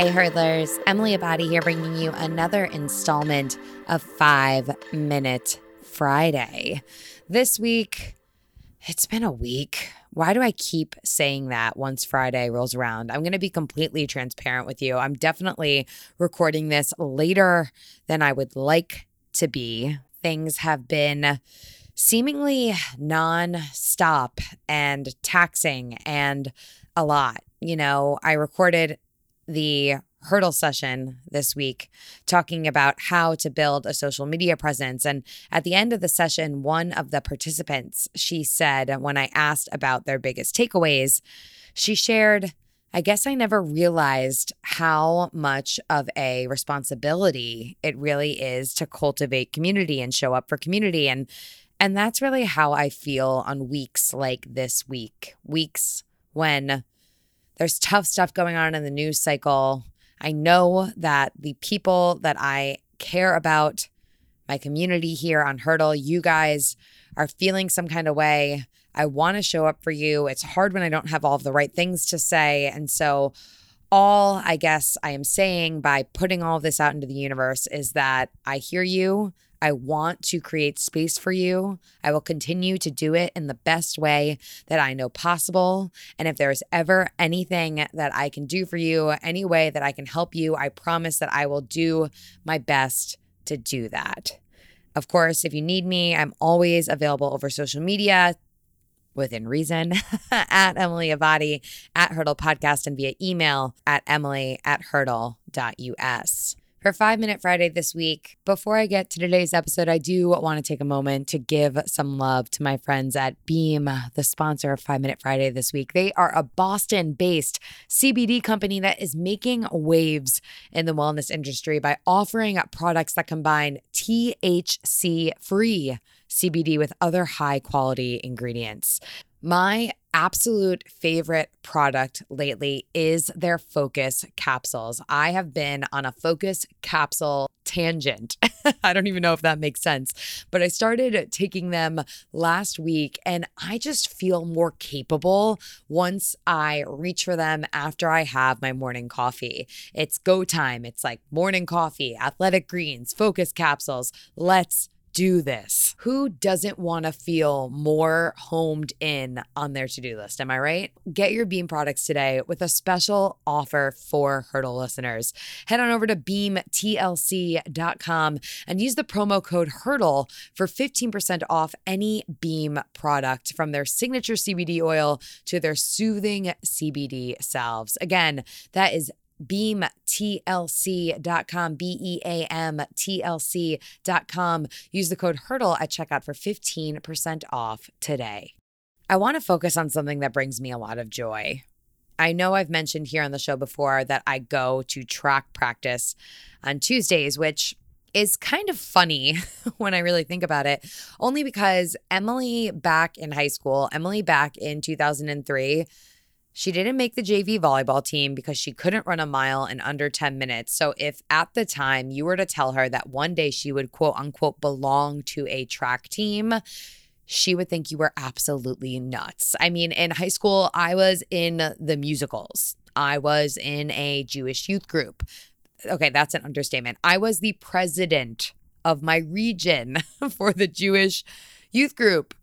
Hey, hurdlers. Emily Abbate here, bringing you another installment of Five Minute Friday. This week, it's been a week. Why do I keep saying that once Friday rolls around? I'm going to be completely transparent with you. I'm definitely recording this later than I would like to be. Things have been seemingly non-stop and taxing and a lot. You know, I recorded the hurdle session this week talking about how to build a social media presence and at the end of the session one of the participants she said when i asked about their biggest takeaways she shared I guess I never realized how much of a responsibility it really is to cultivate community and show up for community and and that's really how I feel on weeks like this week. Weeks when there's tough stuff going on in the news cycle. I know that the people that I care about, my community here on Hurdle, you guys are feeling some kind of way. I want to show up for you. It's hard when I don't have all of the right things to say. And so, all I guess I am saying by putting all of this out into the universe is that I hear you. I want to create space for you. I will continue to do it in the best way that I know possible. And if there's ever anything that I can do for you, any way that I can help you, I promise that I will do my best to do that. Of course, if you need me, I'm always available over social media within reason at Emily Abbate at Hurdle Podcast and via email at emily at hurdle.us for Five Minute Friday this week. Before I get to today's episode, I do want to take a moment to give some love to my friends at Beam, the sponsor of Five Minute Friday this week. They are a Boston based CBD company that is making waves in the wellness industry by offering products that combine THC free CBD with other high quality ingredients. My absolute favorite product lately is their focus capsules. I have been on a focus capsule tangent. I don't even know if that makes sense, but I started taking them last week and I just feel more capable once I reach for them after I have my morning coffee. It's go time. It's like morning coffee, athletic greens, focus capsules. Let's do this. Who doesn't want to feel more homed in on their to do list? Am I right? Get your Beam products today with a special offer for Hurdle listeners. Head on over to beamtlc.com and use the promo code HURDLE for 15% off any Beam product from their signature CBD oil to their soothing CBD salves. Again, that is beamtlc.com, B E A M T L C.com. Use the code HURDLE at checkout for 15% off today. I want to focus on something that brings me a lot of joy. I know I've mentioned here on the show before that I go to track practice on Tuesdays, which is kind of funny when I really think about it, only because Emily back in high school, Emily back in 2003, she didn't make the JV volleyball team because she couldn't run a mile in under 10 minutes. So, if at the time you were to tell her that one day she would quote unquote belong to a track team, she would think you were absolutely nuts. I mean, in high school, I was in the musicals, I was in a Jewish youth group. Okay, that's an understatement. I was the president of my region for the Jewish youth group.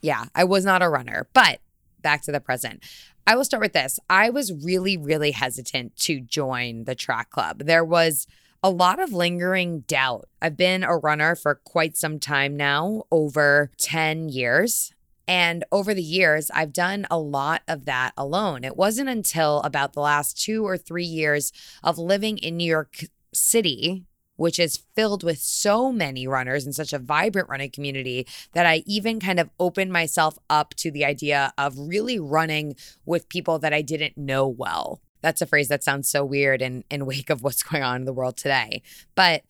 Yeah, I was not a runner, but back to the present. I will start with this. I was really, really hesitant to join the track club. There was a lot of lingering doubt. I've been a runner for quite some time now, over 10 years. And over the years, I've done a lot of that alone. It wasn't until about the last two or three years of living in New York City which is filled with so many runners and such a vibrant running community that I even kind of opened myself up to the idea of really running with people that I didn't know well. That's a phrase that sounds so weird in, in wake of what's going on in the world today. But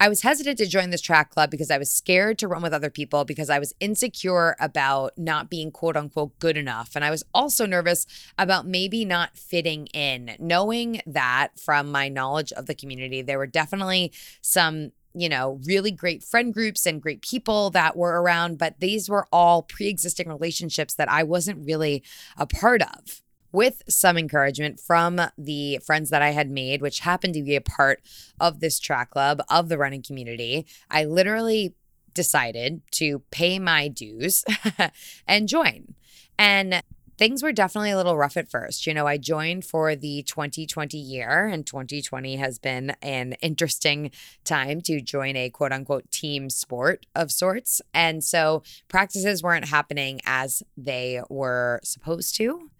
I was hesitant to join this track club because I was scared to run with other people because I was insecure about not being quote unquote good enough. And I was also nervous about maybe not fitting in, knowing that from my knowledge of the community, there were definitely some you know, really great friend groups and great people that were around, but these were all pre existing relationships that I wasn't really a part of. With some encouragement from the friends that I had made, which happened to be a part of this track club of the running community, I literally decided to pay my dues and join. And things were definitely a little rough at first. You know, I joined for the 2020 year, and 2020 has been an interesting time to join a quote unquote team sport of sorts. And so practices weren't happening as they were supposed to.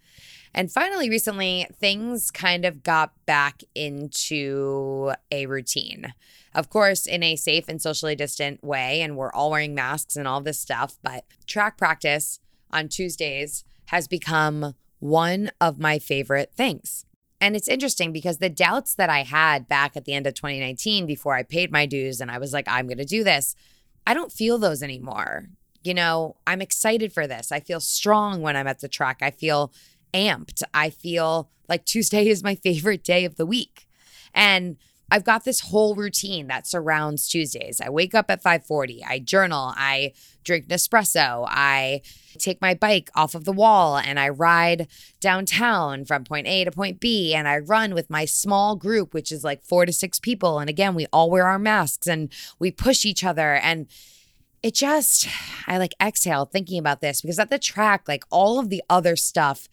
And finally, recently, things kind of got back into a routine. Of course, in a safe and socially distant way, and we're all wearing masks and all this stuff, but track practice on Tuesdays has become one of my favorite things. And it's interesting because the doubts that I had back at the end of 2019 before I paid my dues and I was like, I'm going to do this, I don't feel those anymore. You know, I'm excited for this. I feel strong when I'm at the track. I feel amped. I feel like Tuesday is my favorite day of the week. And I've got this whole routine that surrounds Tuesdays. I wake up at 5:40, I journal, I drink Nespresso, I take my bike off of the wall and I ride downtown from point A to point B and I run with my small group which is like 4 to 6 people and again we all wear our masks and we push each other and it just I like exhale thinking about this because at the track like all of the other stuff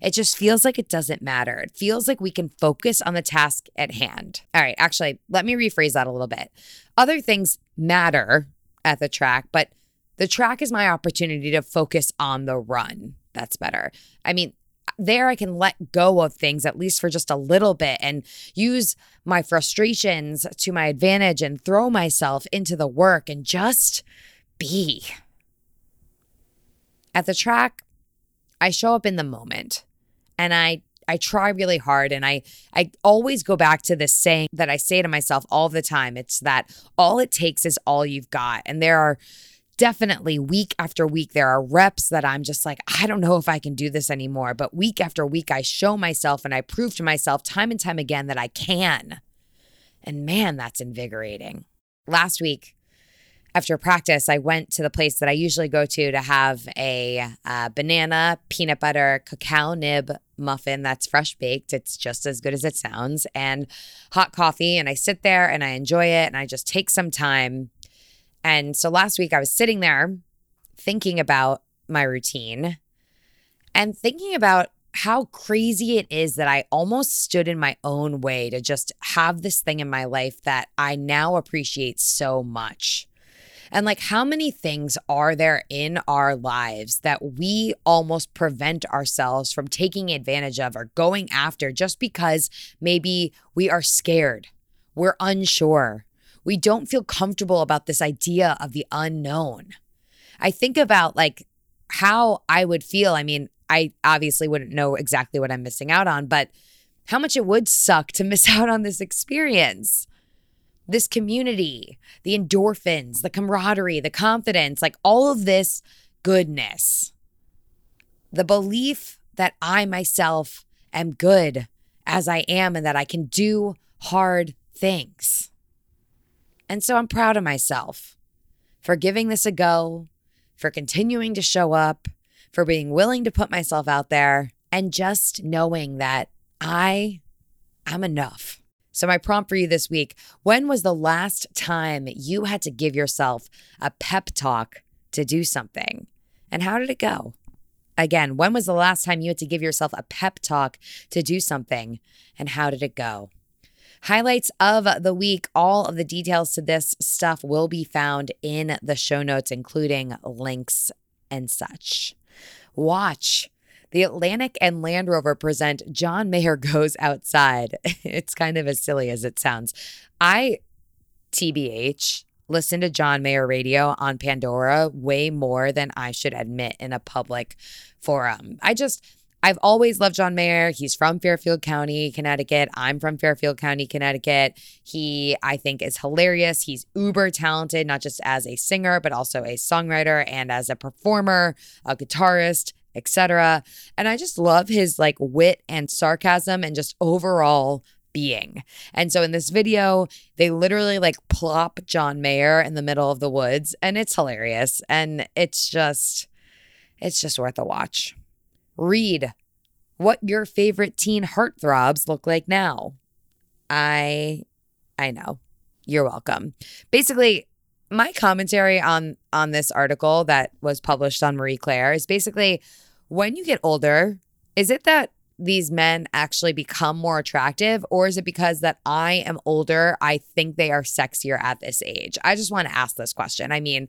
it just feels like it doesn't matter. It feels like we can focus on the task at hand. All right, actually, let me rephrase that a little bit. Other things matter at the track, but the track is my opportunity to focus on the run. That's better. I mean, there I can let go of things at least for just a little bit and use my frustrations to my advantage and throw myself into the work and just be. At the track, I show up in the moment and I I try really hard and I I always go back to this saying that I say to myself all the time. It's that all it takes is all you've got. And there are definitely week after week there are reps that I'm just like I don't know if I can do this anymore, but week after week I show myself and I prove to myself time and time again that I can. And man, that's invigorating. Last week after practice, I went to the place that I usually go to to have a uh, banana peanut butter cacao nib muffin that's fresh baked. It's just as good as it sounds, and hot coffee. And I sit there and I enjoy it and I just take some time. And so last week I was sitting there thinking about my routine and thinking about how crazy it is that I almost stood in my own way to just have this thing in my life that I now appreciate so much. And like, how many things are there in our lives that we almost prevent ourselves from taking advantage of or going after just because maybe we are scared, we're unsure, we don't feel comfortable about this idea of the unknown? I think about like how I would feel. I mean, I obviously wouldn't know exactly what I'm missing out on, but how much it would suck to miss out on this experience this community, the endorphins, the camaraderie, the confidence, like all of this goodness. The belief that I myself am good as I am and that I can do hard things. And so I'm proud of myself for giving this a go, for continuing to show up, for being willing to put myself out there, and just knowing that I am enough. So, my prompt for you this week when was the last time you had to give yourself a pep talk to do something? And how did it go? Again, when was the last time you had to give yourself a pep talk to do something? And how did it go? Highlights of the week. All of the details to this stuff will be found in the show notes, including links and such. Watch the Atlantic and Land Rover present John Mayer Goes Outside. It's kind of as silly as it sounds. I, TBH, listen to John Mayer radio on Pandora way more than I should admit in a public forum. I just, I've always loved John Mayer. He's from Fairfield County, Connecticut. I'm from Fairfield County, Connecticut. He, I think, is hilarious. He's uber talented, not just as a singer, but also a songwriter and as a performer, a guitarist, etc. And I just love his like wit and sarcasm and just overall being. And so in this video, they literally like plop John Mayer in the middle of the woods and it's hilarious and it's just it's just worth a watch. Read what your favorite teen heartthrobs look like now. I I know. You're welcome. Basically, my commentary on on this article that was published on Marie Claire is basically when you get older, is it that these men actually become more attractive or is it because that I am older, I think they are sexier at this age? I just want to ask this question. I mean,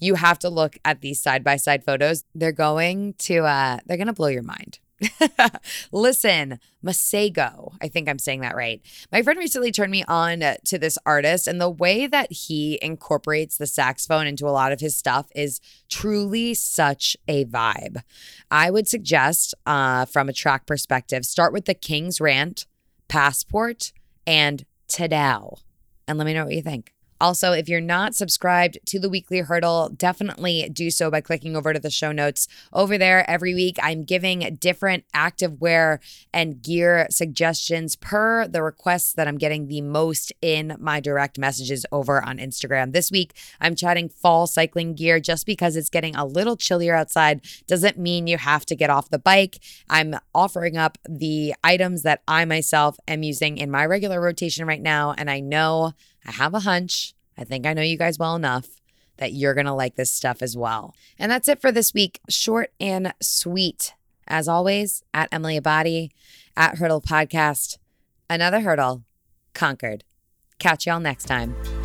you have to look at these side by side photos. They're going to uh they're going to blow your mind. Listen, Masego. I think I'm saying that right. My friend recently turned me on to this artist, and the way that he incorporates the saxophone into a lot of his stuff is truly such a vibe. I would suggest, uh, from a track perspective, start with the King's Rant, Passport, and Tadow. And let me know what you think. Also, if you're not subscribed to the Weekly Hurdle, definitely do so by clicking over to the show notes. Over there, every week, I'm giving different active wear and gear suggestions per the requests that I'm getting the most in my direct messages over on Instagram. This week, I'm chatting fall cycling gear just because it's getting a little chillier outside doesn't mean you have to get off the bike. I'm offering up the items that I myself am using in my regular rotation right now, and I know I have a hunch. I think I know you guys well enough that you're going to like this stuff as well. And that's it for this week. Short and sweet. As always, at Emily Abbate, at Hurdle Podcast. Another hurdle conquered. Catch y'all next time.